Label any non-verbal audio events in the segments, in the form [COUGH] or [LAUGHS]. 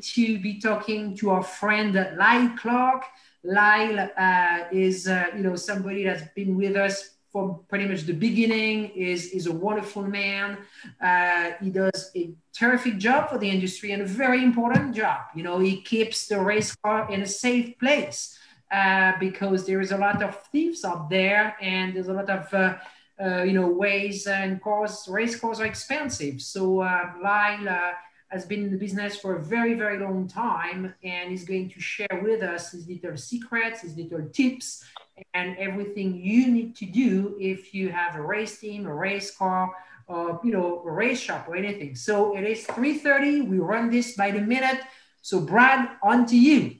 to be talking to our friend Lyle Clark. Lyle uh, is, uh, you know, somebody that's been with us from pretty much the beginning. is is a wonderful man. Uh, he does a terrific job for the industry and a very important job. You know, he keeps the race car in a safe place uh, because there is a lot of thieves out there, and there's a lot of uh, uh, you know ways and cars. Race cars are expensive, so Lyle has been in the business for a very, very long time and is going to share with us his little secrets, his little tips, and everything you need to do if you have a race team, a race car, or you know, a race shop or anything. So it is 3:30. We run this by the minute. So Brad, on to you.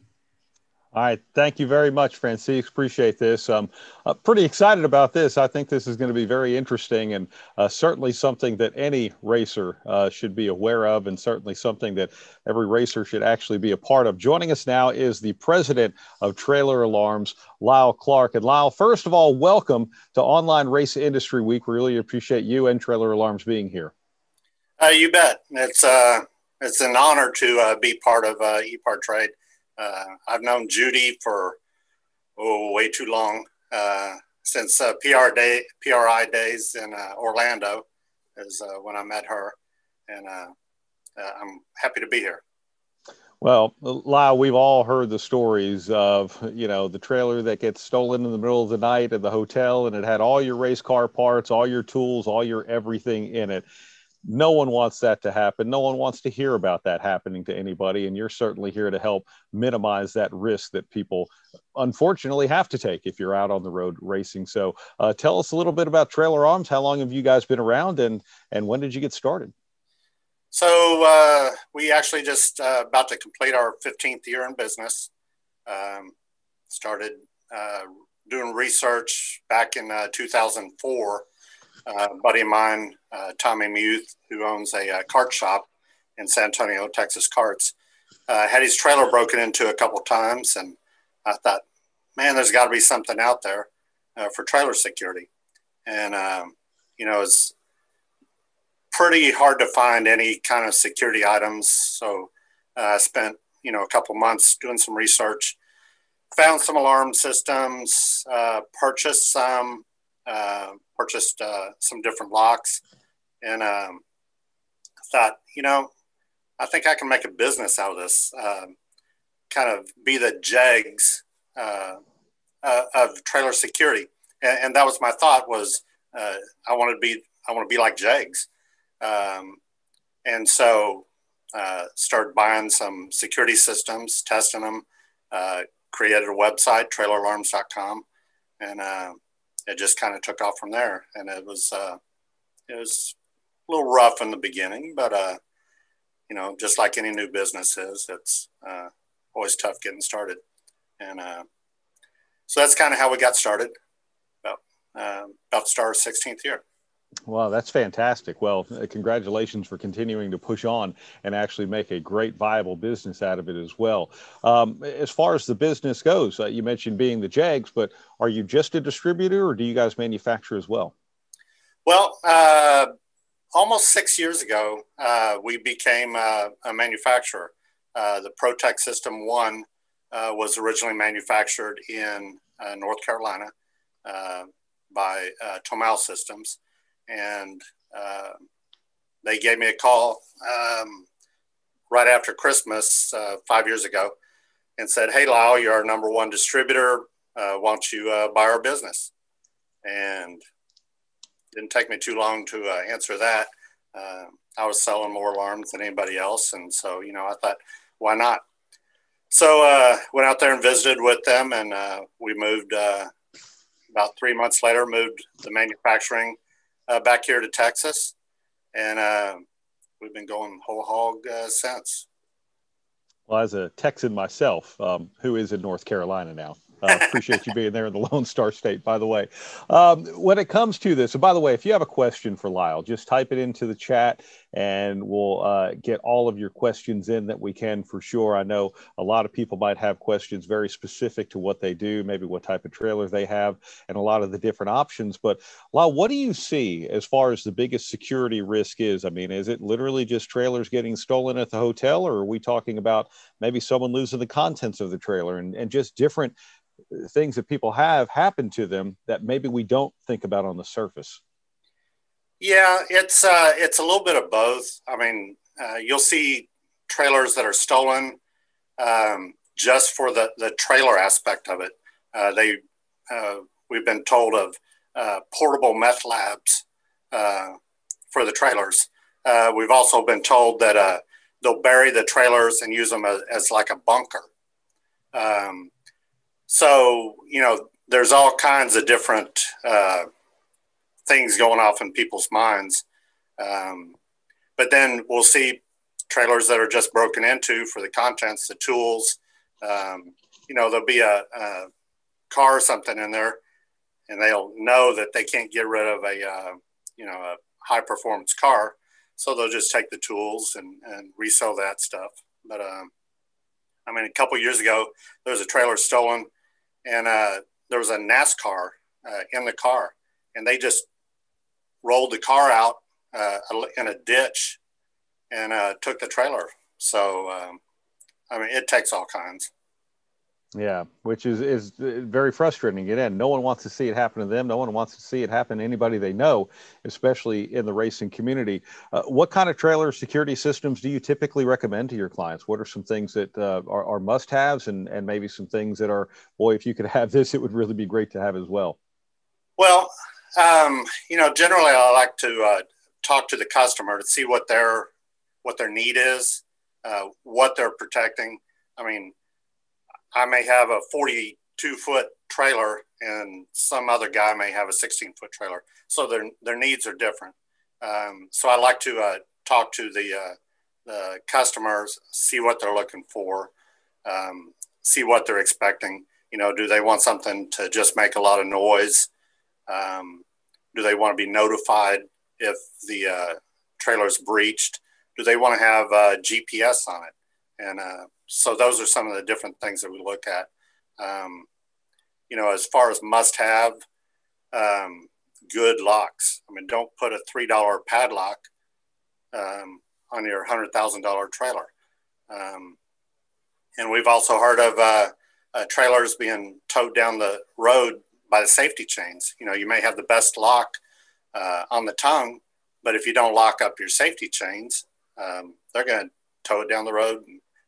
All right. Thank you very much, Francis. Appreciate this. Um, uh, pretty excited about this. I think this is going to be very interesting and uh, certainly something that any racer uh, should be aware of, and certainly something that every racer should actually be a part of. Joining us now is the president of Trailer Alarms, Lyle Clark. And Lyle, first of all, welcome to Online Race Industry Week. We really appreciate you and Trailer Alarms being here. Uh, you bet. It's, uh, it's an honor to be part of uh, ePartrade. Uh, I've known Judy for oh way too long uh, since uh, PR day PRI days in uh, Orlando is uh, when I met her, and uh, I'm happy to be here. Well, Lyle, we've all heard the stories of, you know, the trailer that gets stolen in the middle of the night at the hotel and it had all your race car parts, all your tools, all your everything in it no one wants that to happen. No one wants to hear about that happening to anybody. And you're certainly here to help minimize that risk that people unfortunately have to take if you're out on the road racing. So uh, tell us a little bit about Trailer Alarms. How long have you guys been around and, and when did you get started? So uh, we actually just uh, about to complete our 15th year in business. Um, started uh, doing research back in uh, 2004 buddy of mine, uh, Tommy Muth, who owns a uh, cart shop in San Antonio, Texas Carts, uh, had his trailer broken into a couple times, and I thought, man, there's got to be something out there uh, for trailer security, and um, you know, it's pretty hard to find any kind of security items. So I spent you know a couple months doing some research, found some alarm systems, purchased some uh, purchased uh, some different locks, and um, thought, you know, I think I can make a business out of this. Um, kind of be the Jegs uh, uh, of trailer security, and, and, that was my thought. Was uh, I want to be I want to be like Jegs, um, and so started buying some security systems, testing them. created a website, traileralarms.com, and it just kind of took off from there. And it was uh, it was a little rough in the beginning, but uh, you know, just like any new business is, it's uh, always tough getting started. And uh, so that's kind of how we got started. About uh, about to start our 16th year. Wow, that's fantastic. Well, uh, congratulations for continuing to push on and actually make a great, viable business out of it as well. Um, as far as the business goes, uh, you mentioned being the Jegs, but are you just a distributor or do you guys manufacture as well? Well, uh, almost six years ago, uh, we became uh, a manufacturer. Uh, the Protect System 1 was originally manufactured in North Carolina by Tomal Systems and uh, they gave me a call um, right after Christmas uh, five years ago and said, "Hey, Lyle, you're our number one distributor. Uh, why don't you uh, buy our business?" And didn't take me too long to uh, answer that. Uh, I was selling more alarms than anybody else, and so you know, I thought, why not? So went out there and visited with them, and we moved. about three months later, moved the manufacturing uh, back here to Texas, and uh, we've been going whole hog uh, since. Well, as a Texan myself, um, who is in North Carolina now, Uh, appreciate you being there in the [LAUGHS] Lone Star State, by the way. Um, when it comes to this, and by the way, if you have a question for Lyle, just type it into the chat and we'll uh, get all of your questions in that we can for sure. I know a lot of people might have questions very specific to what they do, maybe what type of trailer they have, and a lot of the different options. But Lyle, what do you see as far as the biggest security risk is? I mean, is it literally just trailers getting stolen at the hotel, or are we talking about maybe someone losing the contents of the trailer and, and just different things that people have happen to them that maybe we don't think about on the surface? Yeah, it's uh, it's a little bit of both. I mean, uh, you'll see trailers that are stolen um, just for the the trailer aspect of it. Uh, they uh, we've been told of uh, portable meth labs uh, for the trailers. we've also been told that they'll bury the trailers and use them as, as like a bunker. Um, so you know, there's all kinds of different things going off in people's minds. Um, but then we'll see trailers that are just broken into for the contents, the tools. Um, you know, there'll be a, a, car or something in there, and they'll know that they can't get rid of a uh, you know a high performance car, so they'll just take the tools and, and resell that stuff. But um, I mean, a couple years ago, there was a trailer stolen, and uh, there was a NASCAR uh, in the car, and they just rolled the car out uh, in a ditch and uh, took the trailer. So, um, I mean, it takes all kinds. Yeah, which is is very frustrating. Again, no one wants to see it happen to them. No one wants to see it happen to anybody they know, especially in the racing community. Uh, what kind of trailer security systems do you typically recommend to your clients? What are some things that uh, are, are must-haves, and and maybe some things that are, boy, if you could have [LAUGHS] this, it would really be great to have as well. Well, um, you know, generally I like to uh, talk to the customer to see what their what their need is, uh, what they're protecting. I mean, I may have a 42 foot trailer, and some other guy may have a 16 foot trailer, so their their needs are different. Um, so I like to uh, talk to the uh, the customers, see what they're looking for, um, see what they're expecting. You know, do they want something to just make a lot of noise? Um, do they want to be notified if the uh, trailer is breached? Do they want to have uh, GPS on it? And uh, so those are some of the different things that we look at. Um, you know, as far as must have, um, good locks. I mean, don't put a $3 padlock um, on your $100,000 trailer. Um, and we've also heard of uh, uh, trailers being towed down the road by the safety chains. You know, you may have the best lock uh, on the tongue, but if you don't lock up your safety chains, um, they're going to tow it down the road.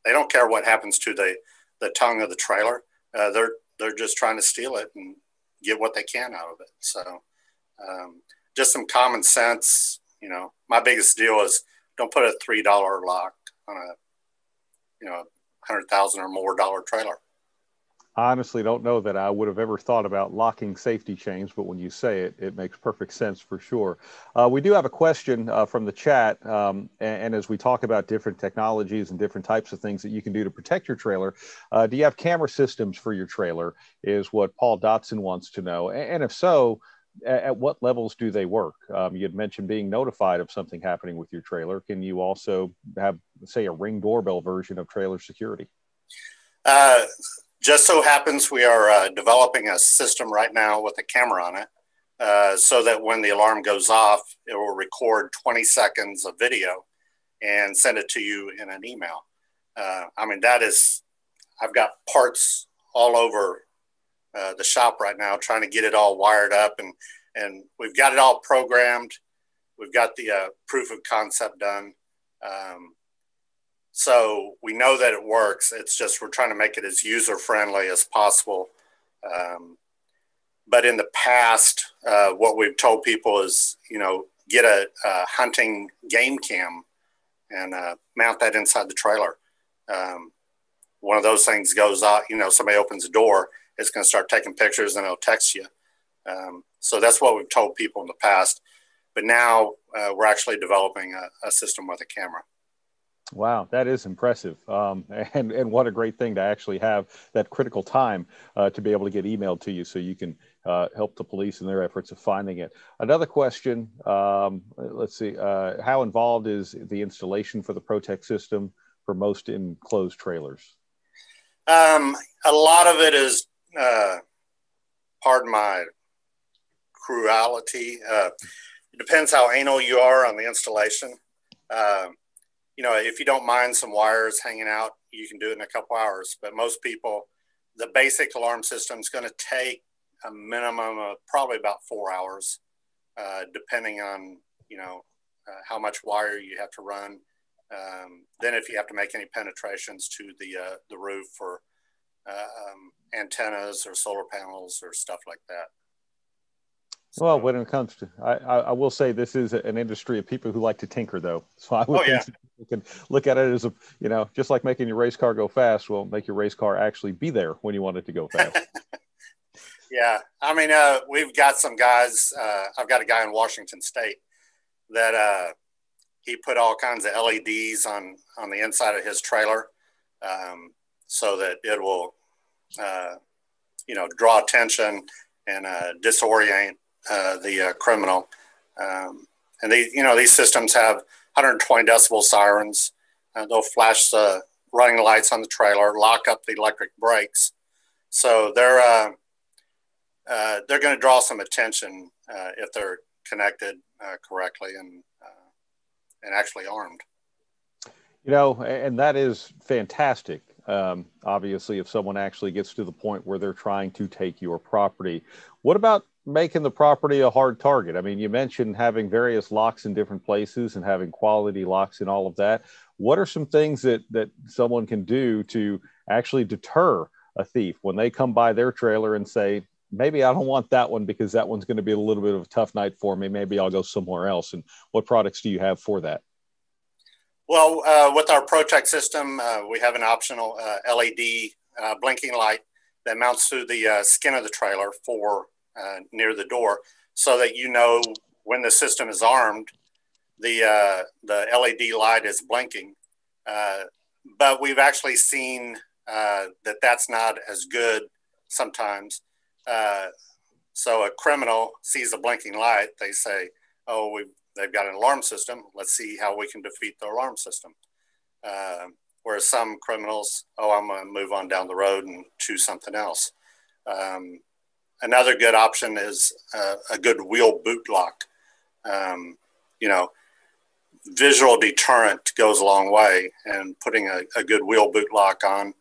They don't care what happens to the, the tongue of the trailer. Uh, they're they're just trying to steal it and get what they can out of it. So, um, just some common sense. You know, my biggest deal is don't put a three dollar lock on a you know hundred thousand or more dollar trailer. I honestly don't know that I would have ever thought about locking safety chains, but when you say it, it makes perfect sense for sure. Uh, we do have a question uh, from the chat, um, and, and, as we talk about different technologies and different types of things that you can do to protect your trailer, uh, do you have camera systems for your trailer? Is what Paul Dotson wants to know, and, and if so, at, at, what levels do they work? Um, you had mentioned being notified of something happening with your trailer. Can you also have, say, a ring doorbell version of trailer security? Just so happens we are uh, developing a system right now with a camera on it uh, so that when the alarm goes off, it will record 20 seconds of video and send it to you in an email. Uh, I mean, that is, I've got parts all over uh, the shop right now trying to get it all wired up and, and we've got it all programmed. We've got the uh, proof of concept done. Um, so we know that it works. It's just we're trying to make it as user friendly as possible. Um, but in the past, uh, what we've told people is, you know, get a, a hunting game cam and uh, mount that inside the trailer. Um, one of those things goes out, you know, somebody opens the door, it's going to start taking pictures and it'll text you. Um, so that's what we've told people in the past. But now uh, we're actually developing a, a system with a camera. Wow, that is impressive. Um, [LAUGHS] and, and what a great thing to actually have that critical time uh, to be able to get emailed to you so you can uh, help the police in their efforts of finding it. Another question um, let's see, uh, how involved is the installation for the Protect system for most enclosed trailers? Um, a lot of it is, uh, pardon my cruelty, uh, it depends how anal you are on the installation. You know, if you don't mind some wires hanging out, you can do it in a couple hours. But most people, the basic alarm system is going to take a minimum of probably about four hours, uh, depending on you know uh, how much wire you have to run. Um, then, if you have to make any penetrations to the uh, the roof for uh, um, antennas or solar panels or stuff like that. So, well, when it comes to, I, I, will say this is an industry of people who like to tinker, though. [LAUGHS] So I would oh, yeah. you can look at it as a, you know, just like making your race car go fast, will make your race car actually be there when you want it to go fast. [LAUGHS] yeah, I mean, uh, we've got some guys. Uh, I've got a guy in Washington State that uh, he put all kinds of LEDs on on the inside of his trailer, um, so that it will, uh, you know, draw attention and uh, disorient uh, the uh, criminal. Um, and they, you know, these systems have 120 decibel sirens. Uh, they'll flash the running lights on the trailer, lock up the electric brakes. So they're uh, they're going to draw some attention uh, if they're connected correctly and and actually armed. You know, and that is fantastic. Um, obviously, if someone actually gets to the point where they're trying to take your property, what about making the property a hard target? I mean, you mentioned having various locks in different places and having quality locks and all of that. What are some things that that someone can do to actually deter a thief when they come by their trailer and say, maybe I don't want that one because that one's going to be a little bit of a tough night for me. Maybe I'll go somewhere else. And what products do you have for that? Well, uh, with our Protect system, uh, we have an optional uh, LED uh, blinking light that mounts to the uh, skin of the trailer for uh, near the door so that you know when the system is armed, the, uh, the LED light is blinking. Uh, but we've actually seen uh, that that's not as good sometimes. Uh, so a criminal sees a blinking light, they say, oh, we they've got an alarm system. Let's see how we can defeat the alarm system. Uh, whereas some criminals, oh, I'm going to move on down the road and choose something else. Um, another good option is a good wheel boot lock. Um, you know, visual deterrent goes a long way, and putting a, a good wheel boot lock on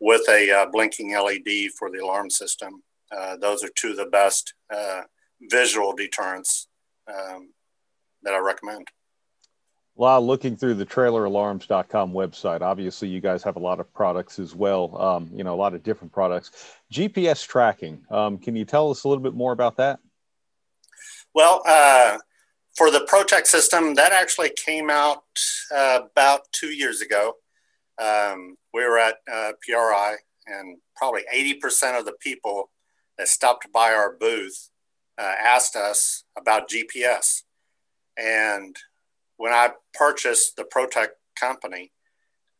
with a uh, blinking LED for the alarm system. Uh, those are two of the best uh, visual deterrents um, that I recommend. Well, looking through the traileralarms.com website, obviously you guys have a lot of products as well. Um, you know, a lot of different products. GPS tracking. Um, can you tell us a little bit more about that? Well, uh, for the Protect system, that actually came out uh, about two years ago. Um, we were at uh, PRI, and probably 80% of the people that stopped by our booth uh, asked us about GPS. And when I purchased the Protect company,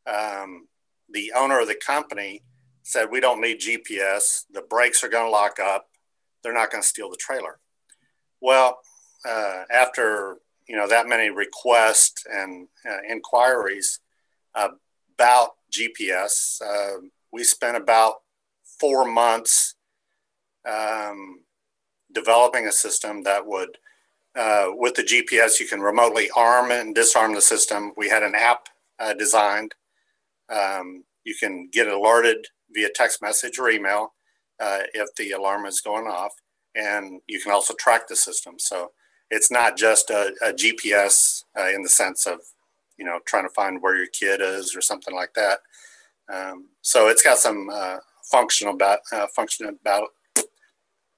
um, the owner of the company said, We don't need GPS. The brakes are going to lock up. They're not going to steal the trailer. Well, uh, after you know that many requests and uh, inquiries about GPS, uh, we spent about four months um, developing a system that would uh, with the GPS, you can remotely arm and disarm the system. We had an app uh, designed. Um, you can get alerted via text message or email uh, if the alarm is going off, and you can also track the system. So it's not just a, a GPS uh, in the sense of you know trying to find where your kid is or something like that. Um, so it's got some uh, functional about uh, function about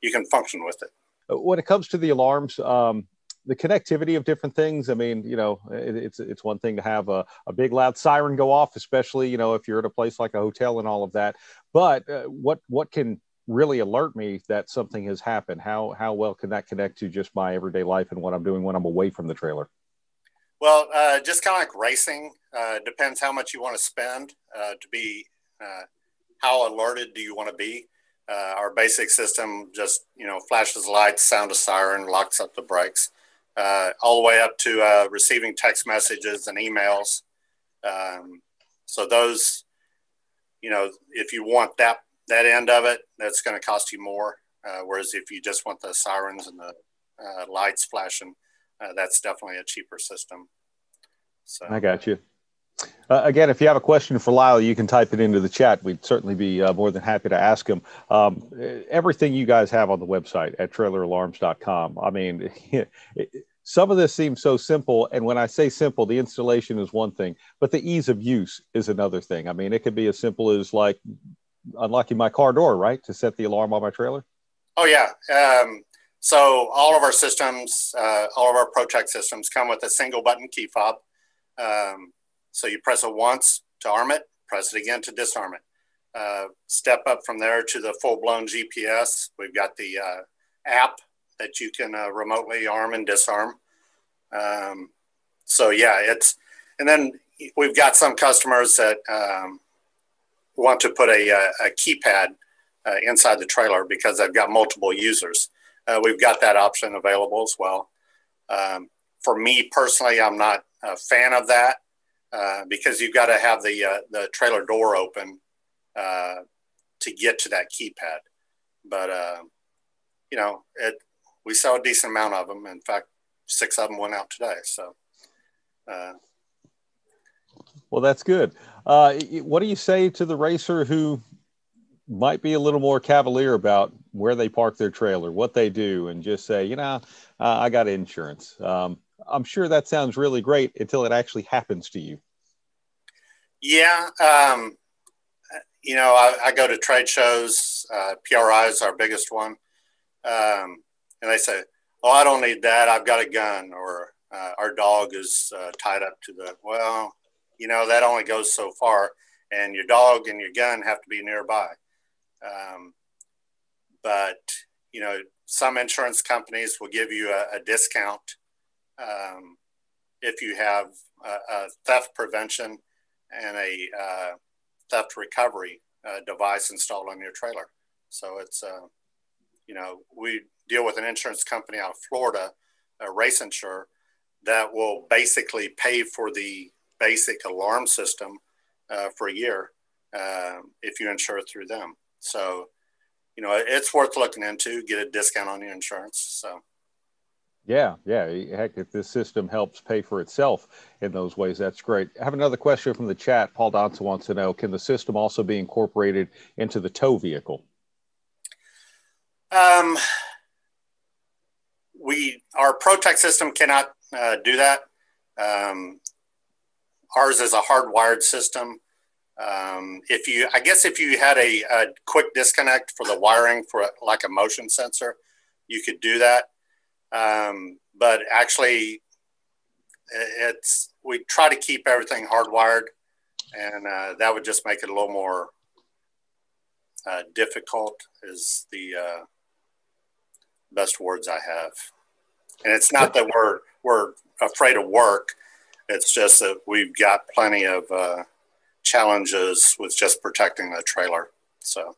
you can function with it when it comes to the alarms, um, the connectivity of different things. I mean, you know, it, it's it's one thing to have a, a big loud siren go off, especially you know if you're at a place like a hotel and all of that. But uh, what what can really alert me that something has happened? How how well can that connect to just my everyday life and what I'm doing when I'm away from the trailer? Well, uh, just kind of like racing, uh, depends how much you want to spend uh, to be. Uh, how alerted do you want to be? Uh, our basic system just you know flashes lights, sound a siren, locks up the brakes, uh, all the way up to receiving text messages and emails. Um, so those, you know, if you want that that end of it, that's going to cost you more. whereas if you just want the sirens and the lights flashing, uh, that's definitely a cheaper system. So I got you. Uh, again, if you have a question for Lyle, you can type it into the chat. We'd certainly be uh, more than happy to ask him. Um, everything you guys have on the website at traileralarms.com. I mean, [LAUGHS] some of this seems so simple. And when I say simple, the installation is one thing, but the ease of use is another thing. I mean, it could be as simple as like unlocking my car door, right, to set the alarm on my trailer. Oh, yeah. Um, so all of our systems, uh, all of our ProTech systems come with a single button key fob. Um, so you press it once to arm it, press it again to disarm it. Uh, step up from there to the full blown GPS. We've got the uh, app that you can uh, remotely arm and disarm. Um, so yeah, it's, and then we've got some customers that um, want to put a, a keypad uh, inside the trailer because they've got multiple users uh, we've got that option available as well. Um, for me personally, I'm not a fan of that uh, because you've got to have the uh, the trailer door open uh, to get to that keypad. But uh, you know, it we saw a decent amount of them. In fact, six of them went out today. So. Uh, well, that's good. what do you say to the racer who might be a little more cavalier about where they park their trailer, what they do, and just say, you know, I got insurance. Um, I'm sure that sounds really great until it actually happens to you. Yeah. Um, you know, I, I, go to trade shows. Uh, PRI is our biggest one. Um, and they say, oh, I don't need that. I've got a gun. Or uh, our dog is uh, tied up to the, well, you know, that only goes so far. And your dog and your gun have to be nearby. Um, but you know, some insurance companies will give you a, a discount um, if you have a, a, theft prevention and a uh, theft recovery uh, device installed on your trailer. So it's, uh, you know, we deal with an insurance company out of Florida, a Race Insure, that will basically pay for the basic alarm system uh, for a year um, if you insure through them. So, you know, it's worth looking into. Get a discount on your insurance. So. Yeah, yeah. Heck, if this system helps pay for itself in those ways, that's great. I have another question from the chat. Paul Donson wants to know: Can the system also be incorporated into the tow vehicle? Um, we our ProTech system cannot uh, do that. Um, ours is a hardwired system. Um, if you, I guess, if you had a, a, quick disconnect for the wiring for like a motion sensor, you could do that. Um, but actually, it's we try to keep everything hardwired, and uh, that would just make it a little more uh, difficult. Is the uh, best words I have, and it's not that we're we're afraid of work. It's just that we've got plenty of uh, challenges with just protecting the trailer. So.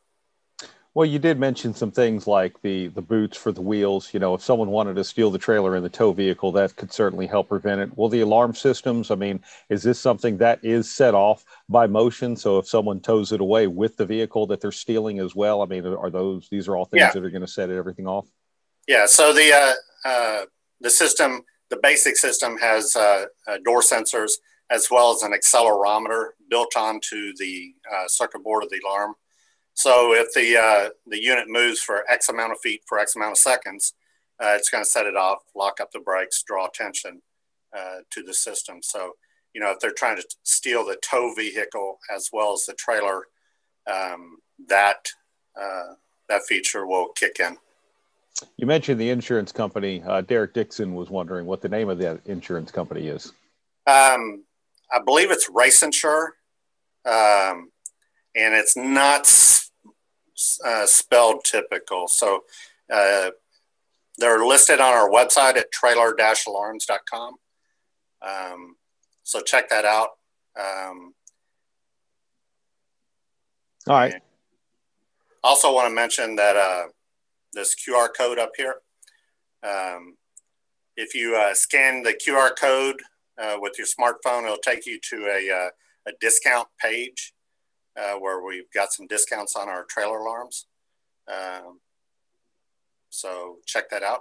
Well, you did mention some things like the the boots for the wheels. You know, if someone wanted to steal the trailer in the tow vehicle, that could certainly help prevent it. Well, the alarm systems. I mean, is this something that is set off by motion? So if someone tows it away with the vehicle that they're stealing as well, I mean, are those these are all things yeah. that are going to set everything off? Yeah. So the uh, uh, the system, the basic system has uh, uh door sensors as well as an accelerometer built onto the uh, circuit board of the alarm. So if the, uh, the unit moves for X amount of feet for X amount of seconds, uh, it's going to set it off, lock up the brakes, draw attention uh, to the system. So, you know, if they're trying to steal the tow vehicle as well as the trailer, um, that, uh, that feature will kick in. You mentioned the insurance company. Uh, Derek Dixon was wondering what the name of that insurance company is. Um, I believe it's Race Insure, um, and it's not uh, spelled typical. So uh, they're listed on our website at trailer-alarms.com. Um, so check that out. Um, All right. Also, want to mention that uh, this QR code up here. Um, if you uh, scan the QR code uh, with your smartphone, it'll take you to a, uh, a discount page uh, where we've got some discounts on our trailer alarms. Um, so check that out.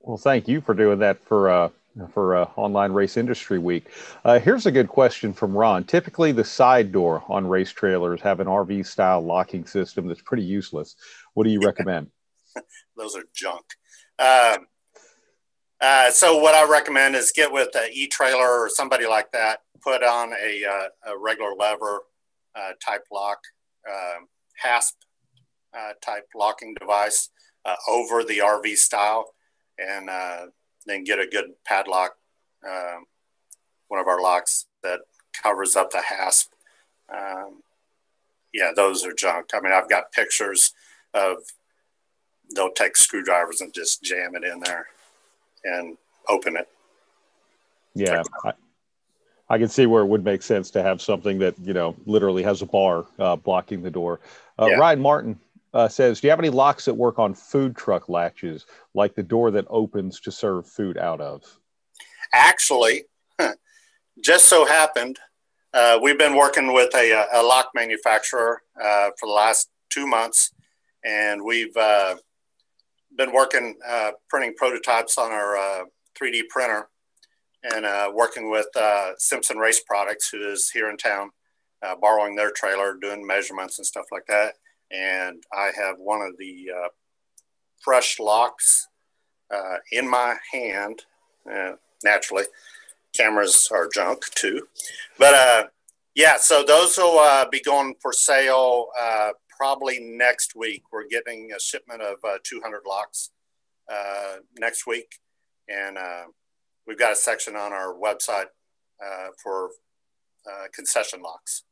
Well, thank you for doing that for uh, for uh, online race industry week. Uh, here's a good question from Ron. Typically, the side door on race trailers have an RV style locking system that's pretty useless. What do you recommend? [LAUGHS] [LAUGHS] Those are junk. Um, uh, so what I recommend is get with an e-trailer or somebody like that. Put on a, uh, a regular lever uh, type lock, um, hasp uh, type locking device uh, over the RV style, and uh, then get a good padlock, um, one of our locks that covers up the hasp. Um, yeah, those are junk. I mean, I've got pictures of they'll take screwdrivers and just jam it in there and open it. Yeah. I, I can see where it would make sense to have something that, you know, literally has a bar uh, blocking the door. Uh, yeah. Ryan Martin uh, says, Do you have any locks that work on food truck latches, like the door that opens to serve food out of? Actually, [LAUGHS] just so happened, uh, we've been working with a, a lock manufacturer uh, for the last two months, and we've uh, been working uh, printing prototypes on our 3D printer and working with Simpson Race Products, who is here in town, borrowing their trailer, doing measurements and stuff like that and I have one of the uh, fresh locks uh, in my hand. Uh, naturally, cameras are junk too, but uh, yeah. So those will uh, be going for sale uh, probably next week. We're getting a shipment of 200 locks next week, and we've got a section on our website for concession locks.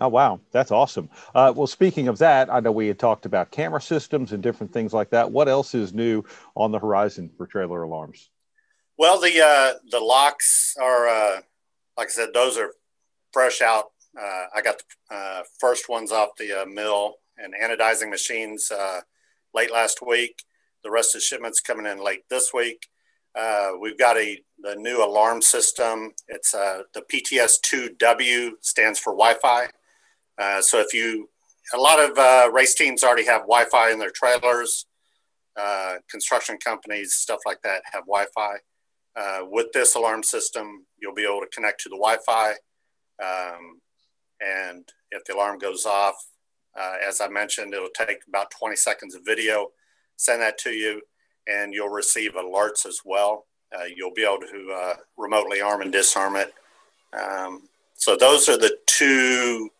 Oh, wow. That's awesome. Uh, well, speaking of that, I know we had talked about camera systems and different things like that. What else is new on the horizon for trailer alarms? Well, the, uh, the locks are, uh, like I said, those are fresh out. Uh, I got the uh, first ones off the uh, mill and anodizing machines late last week. The rest of the shipments coming in late this week. We've got a the new alarm system. It's the PTS2W stands for Wi-Fi. Uh, so if you, a lot of uh, race teams already have Wi-Fi in their trailers. Uh, construction companies, stuff like that, have Wi-Fi. Uh, with this alarm system, you'll be able to connect to the Wi-Fi, um, and if the alarm goes off, uh, as I mentioned, it'll take about 20 seconds of video, send that to you, and you'll receive alerts as well. you'll be able to remotely arm and disarm it. Um, so those are the two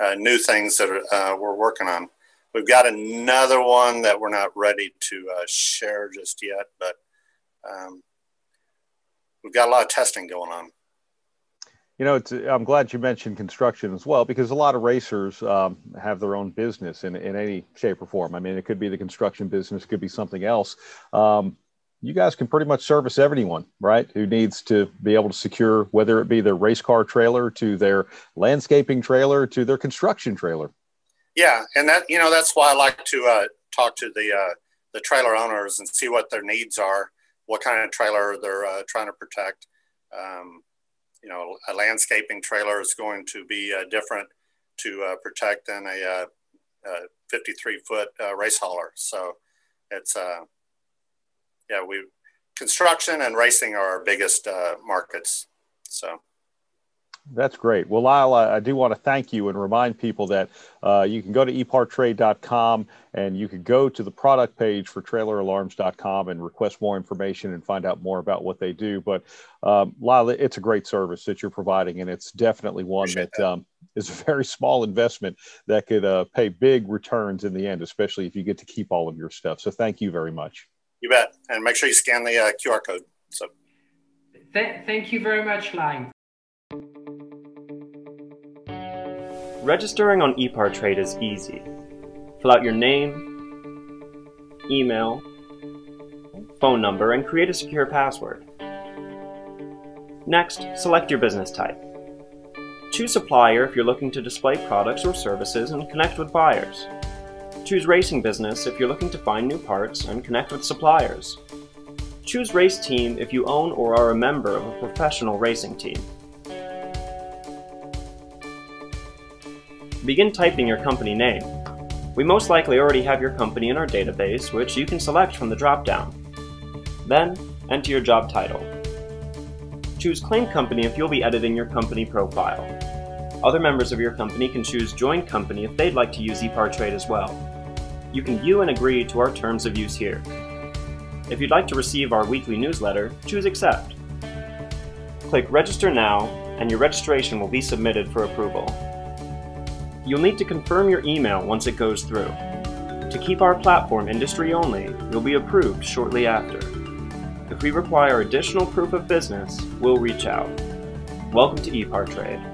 uh, new things that are, uh, we're working on. We've got another one that we're not ready to uh, share just yet, but um, we've got a lot of testing going on. You know, I'm glad you mentioned construction as well because a lot of racers um, have their own business in, in any shape or form. I mean, it could be the construction business, could be something else. Um, you guys can pretty much service everyone, right? Who needs to be able to secure whether it be their race car trailer to their landscaping trailer to their construction trailer. Yeah, and that you know that's why I like to uh, talk to the uh, the trailer owners and see what their needs are, what kind of trailer they're uh, trying to protect. Um, you know, a landscaping trailer is going to be uh, different to uh, protect than a, uh, 53 foot race hauler. So it's yeah, we construction and racing are our biggest uh, markets. So. That's great. Well, Lyle, I do want to thank you and remind people that uh, you can go to epartrade.com and you can go to the product page for traileralarms.com and request more information and find out more about what they do. But um, Lyle, it's a great service that you're providing, and it's definitely one that, that. Um, is a very small investment that could uh, pay big returns in the end, especially if you get to keep all of your stuff. So thank you very much. You bet. And make sure you scan the uh, QR code. So. Th- thank you very much, Lyle. Registering on ePartrade is easy. Fill out your name, email, phone number, and create a secure password. Next, select your business type. Choose supplier if you're looking to display products or services and connect with buyers. Choose racing business if you're looking to find new parts and connect with suppliers. Choose race team if you own or are a member of a professional racing team. Begin typing your company name. We most likely already have your company in our database, which you can select from the drop-down. Then, enter your job title. Choose Claim Company if you'll be editing your company profile. Other members of your company can choose Join Company if they'd like to use ePartrade as well. You can view and agree to our terms of use here. If you'd like to receive our weekly newsletter, choose Accept. Click Register Now, and your registration will be submitted for approval. You'll need to confirm your email once it goes through. To keep our platform industry only, you'll be approved shortly after. If we require additional proof of business, we'll reach out. Welcome to ePartrade.